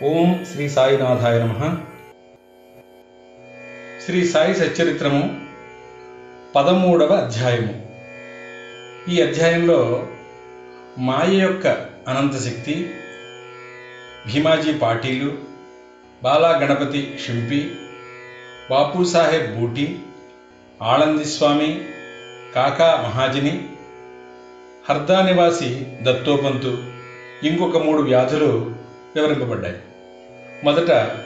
ఓం శ్రీ సాయినాథాయ నమ. శ్రీ సాయి సచ్చరిత్రము పదమూడవ అధ్యాయము. ఈ అధ్యాయంలో మాయ యొక్క అనంత శక్తి భీమాజీ పాటీలు బాలా గణపతి షింపి బాపూసాహెబ్ బూటి ఆళందిస్వామి కాకా మహాజని హర్దా నివాసి దత్తోపంతు ఇంకొక మూడు వ్యాధులు వివరింపబడ్డాయి. మొదట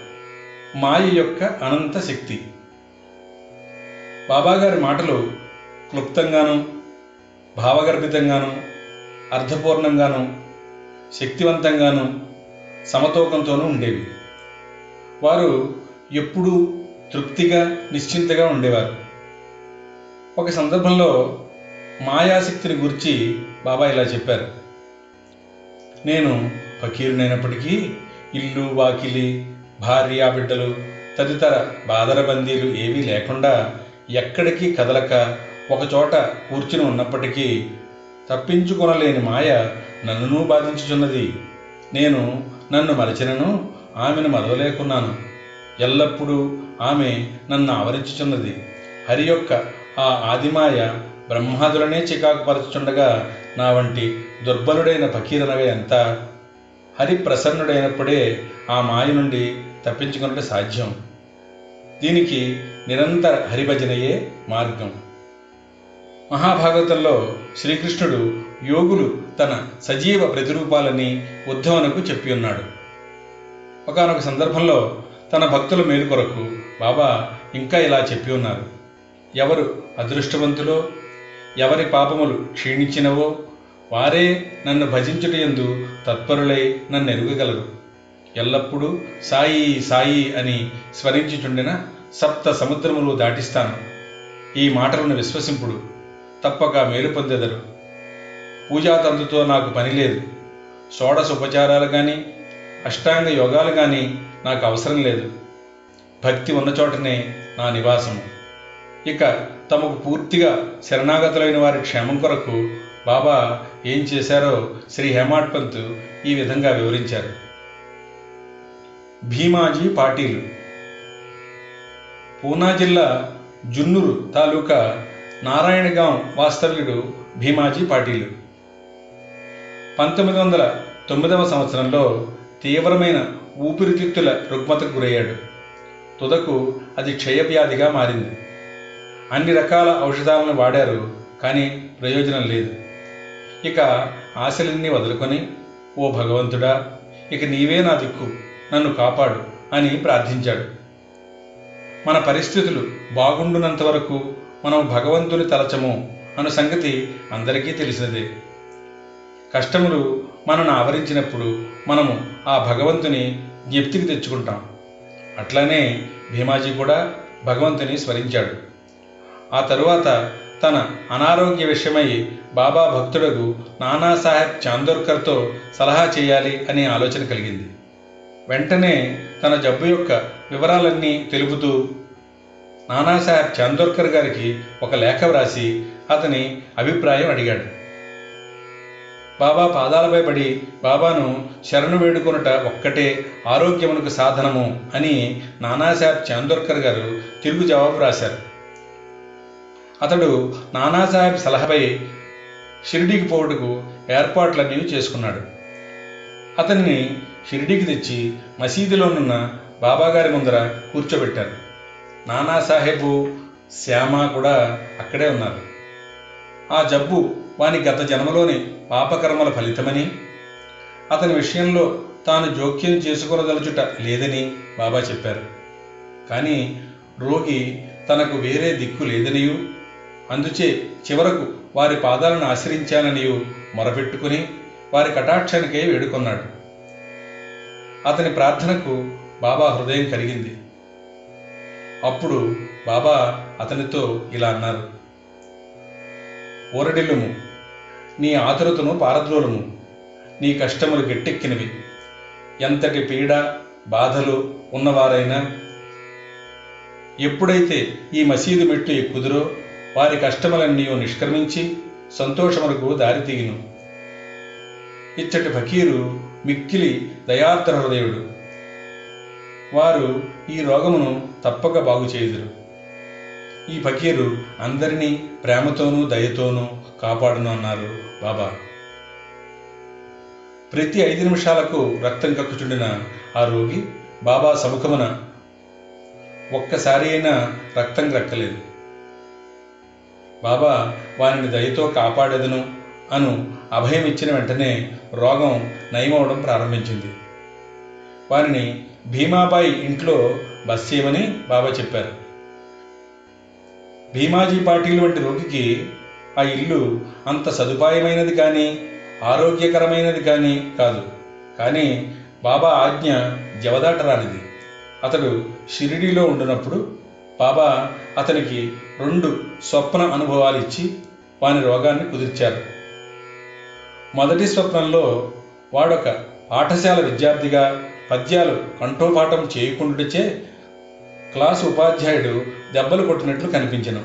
మాయ యొక్క అనంత శక్తి. బాబాగారి మాటలు క్లుప్తంగాను భావగర్భితంగాను అర్థపూర్ణంగాను శక్తివంతంగాను సమతూకంతోనూ ఉండేవి. వారు ఎప్పుడూ తృప్తిగా నిశ్చింతగా ఉండేవారు. ఒక సందర్భంలో మాయాశక్తిని గురించి బాబా ఇలా చెప్పారు. నేను ఫకీరునైనప్పటికీ ఇల్లు వాకిలి భార్య బిడ్డలు తదితర బాదరబందీలు ఏవీ లేకుండా ఎక్కడికి కదలక ఒకచోట కూర్చుని ఉన్నప్పటికీ తప్పించుకొనలేని మాయ నన్నునూ బాధించుచున్నది. నేను నన్ను మరచినను ఆమెను మరవలేకున్నాను. ఎల్లప్పుడూ ఆమె నన్ను ఆవరించుచున్నది. హరి యొక్క ఆ ఆదిమాయ బ్రహ్మాదులనే చికాకు పరచుచుండగా నా వంటి దుర్బలుడైన ఫకీరనగా ఎంత హరి ప్రసన్నుడైనప్పుడే ఆ మాయ నుండి తప్పించుకున్నట్టు సాధ్యం. దీనికి నిరంతర హరిభజనయే మార్గం. మహాభాగవతంలో శ్రీకృష్ణుడు యోగులు తన సజీవ ప్రతిరూపాలని ఉద్ధవనకు చెప్పి ఉన్నాడు. ఒకనొక సందర్భంలో తన భక్తుల మేలు కొరకు బాబా ఇంకా ఇలా చెప్పి ఉన్నారు. ఎవరు అదృష్టవంతులో ఎవరి పాపములు క్షీణించినవో వారే నన్ను భజించుటయందు తత్పరులై నన్ను ఎరుగగలరు ఎల్లప్పుడూ సాయి సాయి అని స్మరించుచుండిన సప్త సముద్రములు దాటిస్తాను. ఈ మాటలను విశ్వసింపుడు తప్పక మేలు పొందెదరు. పూజాతంతుతో నాకు పని లేదు. షోడశ ఉపచారాలు కానీ అష్టాంగ యోగాలు కానీ నాకు అవసరం లేదు. భక్తి ఉన్న చోటనే నా నివాసము. ఇక తమకు పూర్తిగా శరణాగతులైన వారి క్షేమం కొరకు బాబా ఏం చేశారో శ్రీ హేమాడ్ పంత్ ఈ విధంగా వివరించారు. భీమాజీ పాటీలు. పూనా జిల్లా జున్నూరు తాలూకా నారాయణగాం వాస్తవ్యుడు భీమాజీ పాటీలు. పంతొమ్మిది వందల తొమ్మిదవ సంవత్సరంలో తీవ్రమైన ఊపిరితిత్తుల రుగ్మతకు గురయ్యాడు. తుదకు అది క్షయవ్యాధిగా మారింది. అన్ని రకాల ఔషధాలను వాడారు కానీ ప్రయోజనం లేదు. ఇక ఆశలన్నీ వదులుకొని ఓ భగవంతుడా ఇక నీవే నా దిక్కు నన్ను కాపాడు అని ప్రార్థించాడు. మన పరిస్థితులు బాగుండునంత వరకు మనం భగవంతుని తలచము అను సంగతి అందరికీ తెలిసినదే. కష్టములు మనను ఆవరించినప్పుడు మనము ఆ భగవంతుని జ్ఞప్తికి తెచ్చుకుంటాం. అట్లానే భీమాజీ కూడా భగవంతుని స్మరించాడు. ఆ తరువాత తన అనారోగ్య విషయమై బాబా భక్తుడకు నానాసాహెబ్ చాందోర్కర్తో సలహా చేయాలి అనే ఆలోచన కలిగింది. వెంటనే తన జబ్బు యొక్క వివరాలన్నీ తెలుపుతూ నానాసాహెబ్ చాందోర్కర్ గారికి ఒక లేఖ వ్రాసి అతని అభిప్రాయం అడిగాడు. బాబా పాదాలపై పడి బాబాను శరణు వేడుకొనుట ఒక్కటే ఆరోగ్యమునకు సాధనము అని నానాసాహెబ్ చాందోర్కర్ గారు తిరుగు జవాబు రాశారు అతడు నానాసాహెబ్ సలహాపై షిరిడీకి పోవుటకు ఏర్పాట్లన్నీ చేసుకున్నాడు. అతన్ని షిరిడీకి తెచ్చి మసీదులోనున్న బాబాగారి ముందర కూర్చోబెట్టారు. నానాసాహెబు శ్యామ కూడా అక్కడే ఉన్నారు. ఆ జబ్బు వాని గత జన్మలోని పాపకర్మల ఫలితమని అతని విషయంలో తాను జోక్యం చేసుకొనదలుచుట లేదని బాబా చెప్పారు. కానీ రోగి తనకు వేరే దిక్కు లేదనియూ అందుచే చివరకు వారి పాదాలను ఆశ్రయించాననియు మొరపెట్టుకుని వారి కటాక్షానికై వేడుకొన్నాడు. అతని ప్రార్థనకు బాబా హృదయం కరిగింది. అప్పుడు బాబా అతనితో ఇలా అన్నారు ఊరడిల్లుము నీ ఆతురతను పారద్రోలము. నీ కష్టములు గట్టెక్కినవి. ఎంతటి పీడ బాధలు ఉన్నవారైనా ఎప్పుడైతే ఈ మసీదు మెట్టు ఎక్కుదురో వారి కష్టములన్నీ నిష్క్రమించి సంతోషములకు దారితీయును. ఇచ్చటి ఫకీరు మిక్కిలి దయార్థ హృదయుడు. వారు ఈ రోగమును తప్పక బాగు చేయుదురు. ఈ ఫకీరు అందరినీ ప్రేమతోనూ దయతోనూ కాపాడును అన్నారు బాబా. ప్రతి ఐదు నిమిషాలకు రక్తం కక్కుచుండిన ఆ రోగి బాబా సముఖమున ఒక్కసారి అయినా రక్తం కక్కలేదు. బాబా వారిని దయతో కాపాడేదను అను అభయం ఇచ్చిన వెంటనే రోగం నయమవడం ప్రారంభించింది. వారిని భీమాబాయి ఇంట్లో బస్ చేయమని బాబా చెప్పారు. భీమాజీ పాటిల్ వంటి రోగికి ఆ ఇల్లు అంత సదుపాయమైనది కానీ ఆరోగ్యకరమైనది కానీ కాదు. కానీ బాబా ఆజ్ఞ జవదాటరానిది. అతడు షిరిడీలో ఉండినప్పుడు బాబా అతనికి రెండు స్వప్న అనుభవాలు ఇచ్చి వాని రోగాన్ని కుదిర్చారు. మొదటి స్వప్నంలో వాడొక పాఠశాల విద్యార్థిగా పద్యాలు కంఠోపాఠం చేయకుండాచే క్లాసు ఉపాధ్యాయుడు దెబ్బలు కొట్టినట్లు కనిపించను.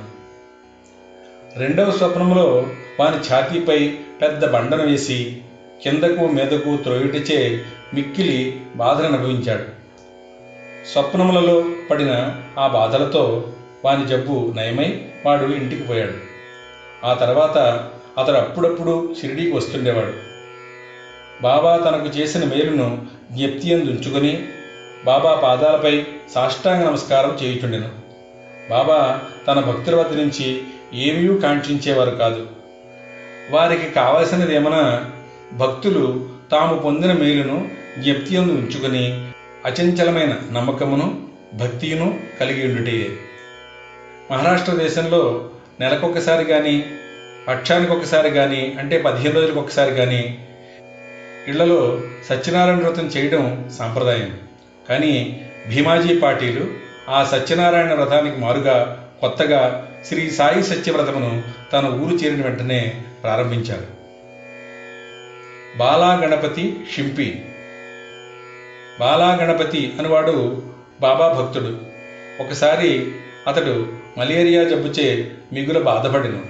రెండవ స్వప్నంలో వాని ఛాతీపై పెద్ద బండను వేసి కిందకు మీదకు త్రోయుటిచే మిక్కిలి బాధను అనుభవించాడు స్వప్నములలో పడిన ఆ బాధలతో వాని జబ్బు నయమై వాడు ఇంటికి పోయాడు. ఆ తర్వాత అతడు అప్పుడప్పుడు షిరిడీకి వస్తుండేవాడు. బాబా తనకు చేసిన మేలును జ్ఞప్తియందుంచుకొని బాబా పాదాలపై సాష్టాంగ నమస్కారం చేయుచుండెను. బాబా తన భక్తుల వద్ద నుంచి ఏమీ కాంక్షించేవారు కాదు. వారికి కావలసినది ఏమైనా భక్తులు తాము పొందిన మేలును జ్ఞప్తియందు ఉంచుకొని అచంచలమైన నమ్మకమును భక్తియును కలిగి ఉండుటయే. మహారాష్ట్ర దేశంలో నెలకొకసారి కానీ పక్షానికి ఒకసారి కానీ అంటే పదిహేను రోజులకు ఒకసారి కానీ ఇళ్ళలో సత్యనారాయణ వ్రతం చేయడం సాంప్రదాయం. కానీ భీమాజీ పార్టీలు ఆ సత్యనారాయణ వ్రతానికి మారుగా కొత్తగా శ్రీ సాయి సత్యవ్రతమును తన ఊరు చేరిన వెంటనే ప్రారంభించారు. బాలా గణపతి షింపి. బాలా గణపతి అనువాడు బాబా భక్తుడు. ఒకసారి అతడు మలేరియా జబ్బుచే మిగుల బాధపడిను.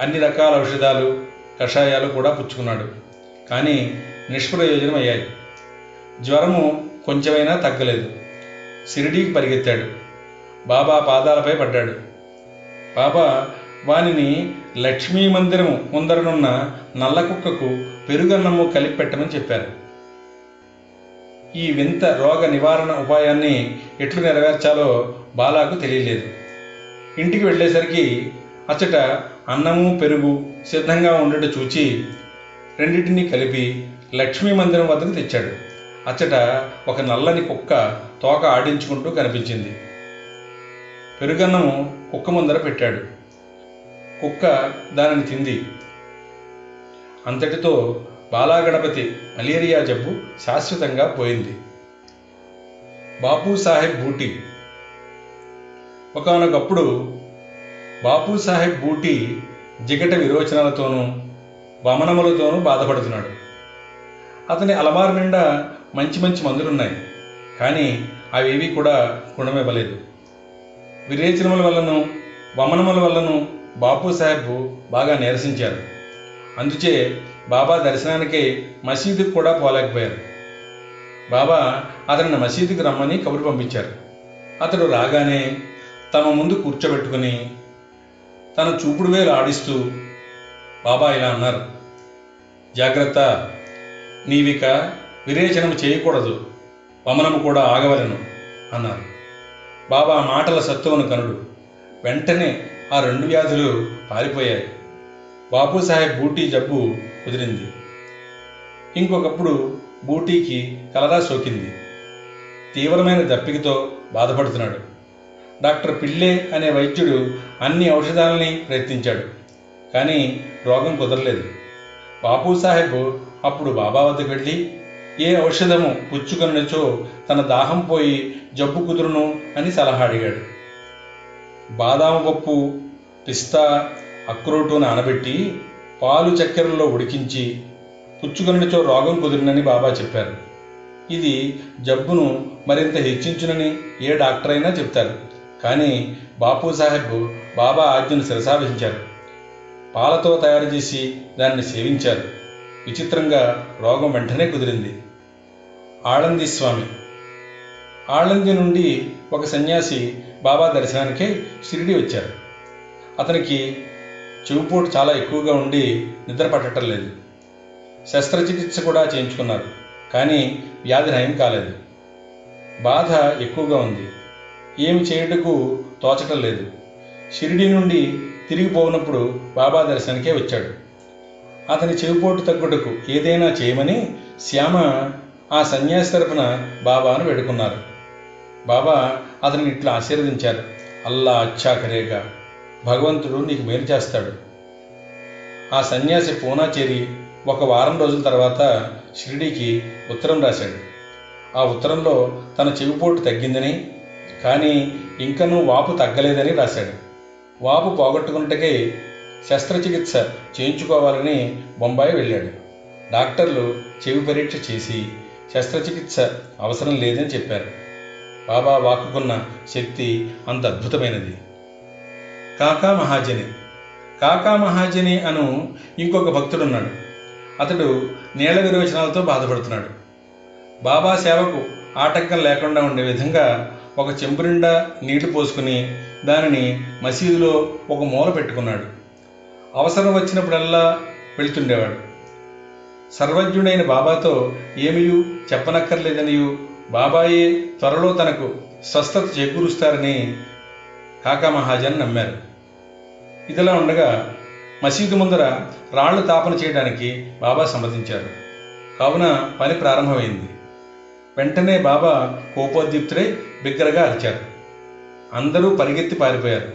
అన్ని రకాల ఔషధాలు కషాయాలు కూడా పుచ్చుకున్నాడు. కానీ నిష్ప్రయోజనం అయ్యాయి జ్వరము కొంచెమైనా తగ్గలేదు. షిరిడీకి పరిగెత్తాడు. బాబా పాదాలపై పడ్డాడు. బాబా వానిని లక్ష్మీ మందిరము ముందరనున్న నల్ల కుక్కకు పెరుగన్నము కలిపి పెట్టమని చెప్పారు ఈ వింత రోగ నివారణ ఉపాయాన్ని ఎట్లు నెరవేర్చాలో బాలాకు తెలియలేదు. ఇంటికి వెళ్ళేసరికి అచ్చట అన్నము పెరుగు సిద్ధంగా ఉండట చూచి రెండింటినీ కలిపి లక్ష్మీ మందిరం వద్దకు తెచ్చాడు. అచ్చట ఒక నల్లని కుక్క తోక ఆడించుకుంటూ కనిపించింది. పెరుగన్నము కుక్క ముందర పెట్టాడు. కుక్క దానిని తింది. అంతటితో బాలాగణపతి మలేరియా జబ్బు శాశ్వతంగా పోయింది. బాపు సాహెబ్ బూటి ఒకనొకప్పుడు బాపు సాహెబ్ బూటి జిగట విరోచనాలతోనూ వమనములతోనూ బాధపడుతున్నాడు. అతని అలమారు నిండా మంచి మంచి మందులున్నాయి కానీ అవేవి కూడా గుణమివ్వలేదు. విరేచనముల వల్లను వమనముల వల్లను బాపు సాహెబ్ బాగా నీరసించారు. అందుచే బాబా దర్శనానికి మసీదుకు కూడా పోలేకపోయారు. బాబా అతనిని మసీదుకు రమ్మని కబురు పంపించారు. అతడు రాగానే తమ ముందు కూర్చోబెట్టుకుని తన చూపుడు వేలు ఆడిస్తూ బాబా ఇలా అన్నారు. జాగ్రత్త. నీవిక విరేచనము చేయకూడదు. వమనము కూడా ఆగవలను అన్నారు. బాబా మాటల సత్తువను కనుడు. వెంటనే ఆ రెండు వ్యాధులు పారిపోయాయి. బాపు సాహెబ్ బూటీ జబ్బు కుదిరింది. ఇంకొకప్పుడు బూటీకి కలరా సోకింది. తీవ్రమైన దప్పికతో బాధపడుతున్నాడు. డాక్టర్ పిళ్ళే అనే వైద్యుడు అన్ని ఔషధాలని ప్రయత్నించాడు. కానీ రోగం కుదరలేదు. బాపు సాహెబ్ అప్పుడు బాబా వద్దకు వెళ్ళి ఏ ఔషధము పుచ్చుకొనచో తన దాహం పోయి జబ్బు కుదురును అని సలహా అడిగాడు. బాదాం పప్పు పిస్తా అక్రోటు నానబెట్టి పాలు చక్కెరలో ఉడికించి పుచ్చుకొనచో రోగం కుదిరినని బాబా చెప్పారు. ఇది జబ్బును మరింత హెచ్చించునని ఏ డాక్టర్ అయినా చెప్తారు. కానీ బాపూ సాహెబ్ బాబా ఆజ్ఞను శిరసావహించారు పాలతో తయారు చేసి దాన్ని సేవించారు. విచిత్రంగా రోగం వెంటనే కుదిరింది. ఆళంది స్వామి. ఆళంది నుండి ఒక సన్యాసి బాబా దర్శనానికి షిరిడి వచ్చారు. అతనికి చెవిపోటు చాలా ఎక్కువగా ఉండి నిద్ర పట్టడం లేదు. శస్త్రచికిత్స కూడా చేయించుకున్నారు కానీ వ్యాధి నయం కాలేదు. బాధ ఎక్కువగా ఉంది. ఏమి చేయుటకు తోచటం లేదు. షిరిడి నుండి తిరిగిపోనప్పుడు బాబా దర్శనకే వచ్చాడు. అతని చెవిపోటు తగ్గుటకు ఏదైనా చేయమని శ్యామ ఆ సన్యాసి తరపున బాబాను వేడుకున్నారు. బాబా అతని ఇట్లా ఆశీర్వదించారు. అల్లా అచ్చాకరేగా భగవంతుడు నీకు మేలు చేస్తాడు. ఆ సన్యాసి పూనా చేరి ఒక వారం రోజుల తర్వాత షిరిడీకి ఉత్తరం రాశాడు. ఆ ఉత్తరంలో తన చెవిపోటు తగ్గిందని కానీ ఇంకనూ వాపు తగ్గలేదని రాశాడు. వాపు పోగొట్టుకున్నట్టుకై శస్త్రచికిత్స చేయించుకోవాలని బొంబాయి వెళ్ళాడు. డాక్టర్లు చెవి పరీక్ష చేసి శస్త్రచికిత్స అవసరం లేదని చెప్పారు. బాబా వాక్కుకున్న శక్తి అంత అద్భుతమైనది. కాకా మహాజని కాకా మహాజని అను ఇంకొక భక్తుడున్నాడు. అతడు నీళ్ళ విరోచనాలతో బాధపడుతున్నాడు. బాబా సేవకు ఆటంకం లేకుండా ఉండే విధంగా ఒక చెంపు నిండా నీళ్ళు పోసుకుని దానిని మసీదులో ఒక మూల పెట్టుకున్నాడు. అవసరం వచ్చినప్పుడల్లా వెళ్తుండేవాడు. సర్వజ్ఞుడైన బాబాతో ఏమియు చెప్పనక్కర్లేదనియు బాబాయే త్వరలో తనకు స్వస్థత చేకూరుస్తారని కాకా మహాజన్ నమ్మారు. ఇదిలా ఉండగా మసీదు ముందర రాళ్ళు తాపన చేయడానికి బాబా సమ్మతించారు. కావున పని ప్రారంభమైంది. వెంటనే బాబా కోపోద్యుప్తుడై బిగ్గరగా అరిచారు. అందరూ పరిగెత్తి పారిపోయారు.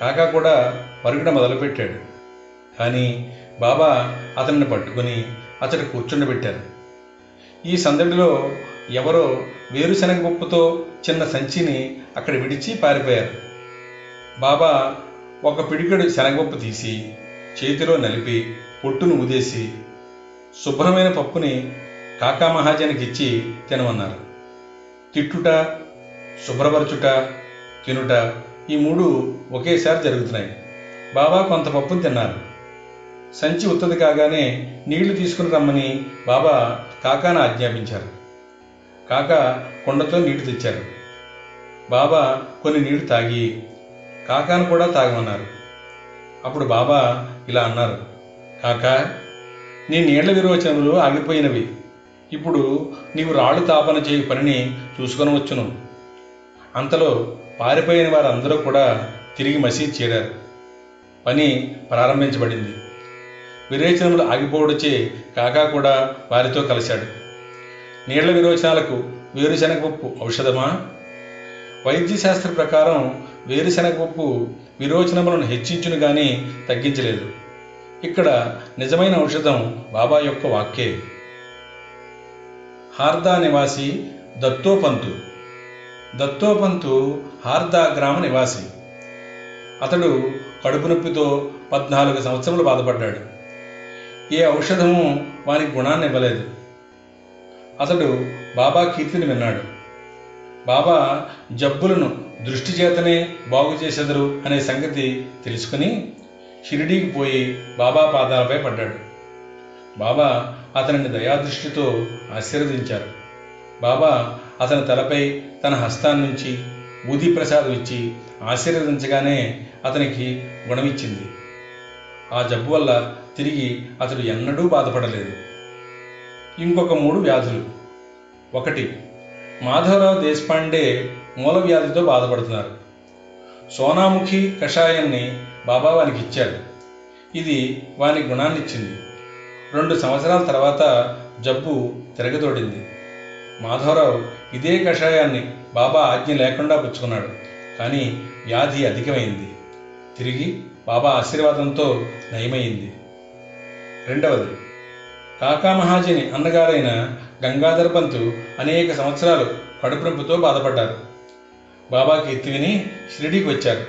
కాకా కూడా పరుగున మొదలుపెట్టాడు. కానీ బాబా అతన్ని పట్టుకుని అతడు కూర్చుండబెట్టారు. ఈ సందడిలో ఎవరో వేరుశనగ పప్పుతో చిన్న సంచిని అక్కడ విడిచి పారిపోయారు. బాబా ఒక పిడికెడు శనగపప్పు తీసి చేతిలో నలిపి పొట్టును ఊదేసి శుభ్రమైన పప్పుని కాకా మహాజనికి ఇచ్చి తినమన్నారు. తిట్టుట శుభ్రపరచుట తినుట ఈ మూడు ఒకేసారి జరుగుతున్నాయి. బాబా కొంత పప్పును తిన్నారు. సంచి ఉత్తది కాగానే నీళ్ళు తీసుకుని రమ్మని బాబా కాకాను ఆజ్ఞాపించారు. కాక కొండతో నీళ్ళు తెచ్చారు. బాబా కొన్ని నీళ్ళు తాగి కాకాను కూడా తాగమన్నారు. అప్పుడు బాబా ఇలా అన్నారు కాకా నీ నీళ్ళ విరోచనలు ఆగిపోయినవి. ఇప్పుడు నీవు రాళ్ళు తాపన చేయు పనిని చూసుకొని వచ్చును. అంతలో పారిపోయిన వారందరూ కూడా తిరిగి మసీద్ చేరారు. పని ప్రారంభించబడింది. విరేచనములు ఆగిపోవడచే కాకా కూడా వారితో కలిశాడు. నీళ్ళ విరోచనాలకు వేరుశనగపప్పు ఔషధమా? వైద్యశాస్త్ర ప్రకారం వేరుశనగపప్పు విరోచనములను హెచ్చించును కానీ తగ్గించలేదు. ఇక్కడ నిజమైన ఔషధం బాబా యొక్క వాక్యే హార్దా నివాసి దత్తోపంతు. దత్తోపంతు హార్దా గ్రామ నివాసి. అతడు కడుపు నొప్పితో పద్నాలుగు సంవత్సరములు బాధపడ్డాడు. ఏ ఔషధము వానికి గుణాన్ని ఇవ్వలేదు. అతడు బాబా కీర్తిని విన్నాడు. బాబా జబ్బులను దృష్టి చేతనే బాగు చేసెదరు అనే సంగతి తెలుసుకుని షిరిడీకి పోయి బాబా పాదాలపై పడ్డాడు. బాబా అతనిని దయాదృష్టితో ఆశీర్వదించారు. బాబా అతని తలపై తన హస్తాన్నించి ఊది ప్రసాదం ఇచ్చి ఆశీర్వదించగానే అతనికి గుణమిచ్చింది. ఆ జబ్బు వల్ల తిరిగి అతడు ఎన్నడూ బాధపడలేదు. ఇంకొక మూడు వ్యాధులు. ఒకటి మాధవరావు దేశపాండే మూల వ్యాధితో బాధపడుతున్నారు. సోనాముఖి కషాయాన్ని బాబా వానికి ఇచ్చాడు. ఇది వాని గుణాన్నిచ్చింది. రెండు సంవత్సరాల తర్వాత జబ్బు తిరగదోడింది. మాధవరావు ఇదే కషాయాన్ని బాబా ఆజ్ఞ లేకుండా పుచ్చుకున్నాడు. కానీ వ్యాధి అధికమైంది. తిరిగి బాబా ఆశీర్వాదంతో నయమైంది. రెండవది కాకా మహాజని అన్నగారైన గంగాధర పంతు అనేక సంవత్సరాలు కడుపునొప్పితో బాధపడ్డారు. బాబాకి ఎత్తి విని షిరిడీకి వచ్చారు.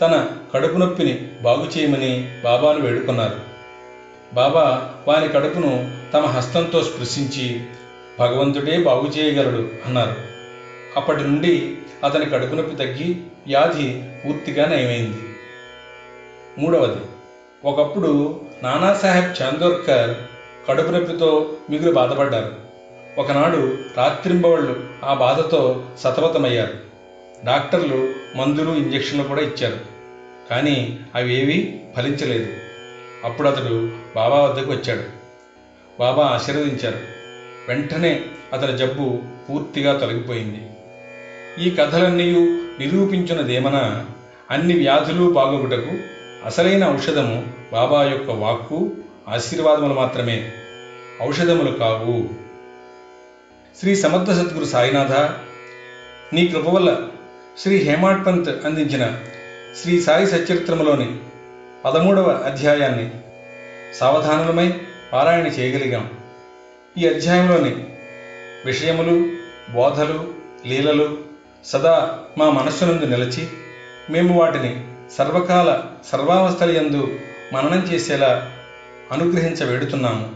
తన కడుపు నొప్పిని బాగు చేయమని బాబాను వేడుకున్నారు. బాబా వారి కడుపును తమ హస్తంతో స్పృశించి భగవంతుడే బాగు చేయగలడు అన్నారు. అప్పటి నుండి అతని కడుపు నొప్పి తగ్గి వ్యాధి పూర్తిగా నయమైంది. మూడవది ఒకప్పుడు నానాసాహెబ్ చాందోర్కర్ కడుపు నొప్పితో మిగులు బాధపడ్డారు. ఒకనాడు రాత్రింబవళ్ళు ఆ బాధతో సతమతమయ్యారు. డాక్టర్లు మందులు ఇంజక్షన్లు కూడా ఇచ్చారు. కానీ అవేవీ ఫలించలేదు. అప్పుడు అతడు బాబా వద్దకు వచ్చాడు. బాబా ఆశీర్వదించారు. వెంటనే అతని జబ్బు పూర్తిగా తొలగిపోయింది. ఈ కథలన్నీ నిరూపించినదేమనా అన్ని వ్యాధులు బాగొగుటకు అసలైన ఔషధము బాబా యొక్క వాక్కు ఆశీర్వాదములు మాత్రమే. ఔషధములు కావు. శ్రీ సమర్థ సద్గురు సాయినాథ నీ కృప వల్ల శ్రీ హేమాడ్ పంత్ అందించిన శ్రీ సాయి సచరిత్రములోని పదమూడవ అధ్యాయాన్ని సావధానులమై పారాయణ చేయగలిగాం. ఈ అధ్యాయంలోని విషయములు బోధలు లీలలు సదా మా మనస్సునందు నిలిచి మేము వాటిని సర్వకాల సర్వావస్థలయందు మననం చేసేలా అనుగ్రహించ వేడుతున్నాము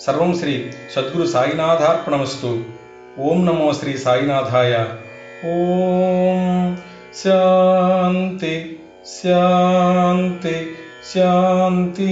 సర్వం శ్రీ సద్గురు సాయినాథార్పణమస్తు. ఓం నమో శ్రీ సాయినాథాయ. ఓం శాంతి శాంతి. శాంతి